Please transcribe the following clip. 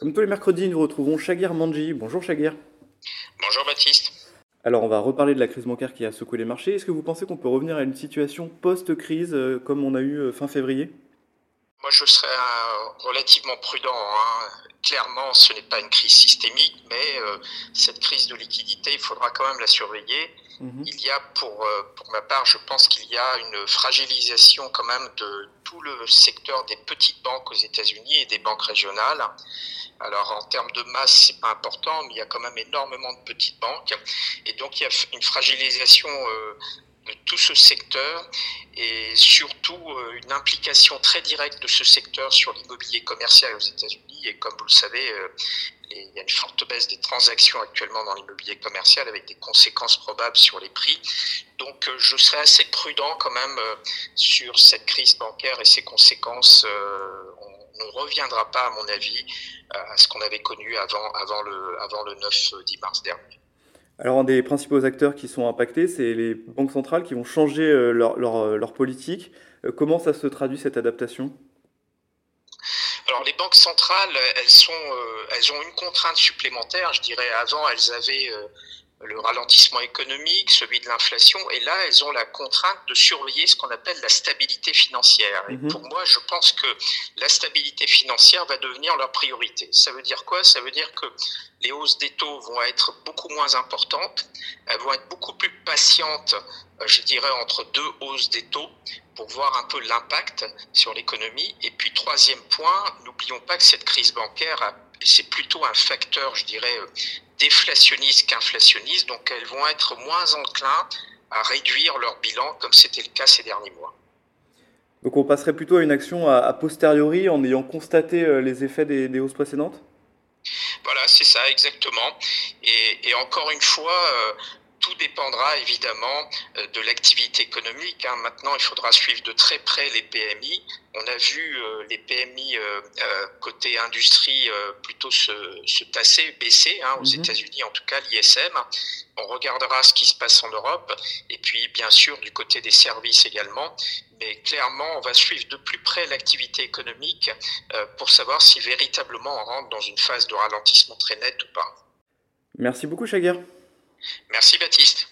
Comme tous les mercredis, nous retrouvons Shagir Manji. Bonjour Shagir. Bonjour Baptiste. Alors on va reparler de la crise bancaire qui a secoué les marchés. Est-ce que vous pensez qu'on peut revenir à une situation post-crise euh, comme on a eu euh, fin février? Moi je serais euh, relativement prudent. Hein. Clairement ce n'est pas une crise systémique, mais cette crise de liquidité, il faudra quand même la surveiller. Mhm. Il y a pour, pour ma part, je pense qu'il y a une fragilisation quand même de tout le secteur des petites banques aux États-Unis et des banques régionales. Alors en termes de masse, c'est pas important, mais il y a quand même énormément de petites banques, et donc il y a une fragilisation euh, de tout ce secteur et surtout euh, une implication très directe de ce secteur sur l'immobilier commercial aux États-Unis. Et comme vous le savez, euh, il y a une forte baisse des transactions actuellement dans l'immobilier commercial avec des conséquences probables sur les prix. Donc je serais assez prudent quand même sur cette crise bancaire et ses conséquences ne reviendra pas, à mon avis, à ce qu'on avait connu avant, le, avant le 9-10 mars dernier. Alors, un des principaux acteurs qui sont impactés, c'est les banques centrales qui vont changer euh, leur, euh, politique. Euh, comment ça se traduit cette adaptation? Alors les banques centrales, elles sont, elles ont une contrainte supplémentaire. Je dirais avant, elles avaient le ralentissement économique, celui de l'inflation, et là, elles ont la contrainte de surveiller ce qu'on appelle la stabilité financière. Et mhm. pour moi, je pense que la stabilité financière va devenir leur priorité. Ça veut dire quoi? Ça veut dire que les hausses des taux vont être beaucoup moins importantes, elles vont être beaucoup plus patientes, euh, je dirais, entre deux hausses des taux pour voir un peu l'impact sur l'économie. Et puis, troisième point, n'oublions pas que cette crise bancaire, c'est plutôt un facteur, je dirais, euh, déflationnistes qu'inflationnistes, donc elles vont être moins enclins à réduire leur bilan comme c'était le cas ces derniers mois. Donc on passerait plutôt à une action a, posteriori en ayant constaté euh, les effets des, hausses précédentes? Voilà, c'est ça exactement. Et, encore une fois, euh, tout dépendra évidemment euh, de l'activité économique. Hein. Maintenant, il faudra suivre de très près les PMI. On a vu euh, les PMI euh, côté industrie plutôt se, tasser, baisser, hein, aux mhm. États-Unis, en tout cas l'ISM. On regardera ce qui se passe en Europe et puis bien sûr du côté des services également. Mais clairement, on va suivre de plus près l'activité économique pour savoir si véritablement on rentre dans une phase de ralentissement très net ou pas. Merci beaucoup, Chaguer. Merci Baptiste.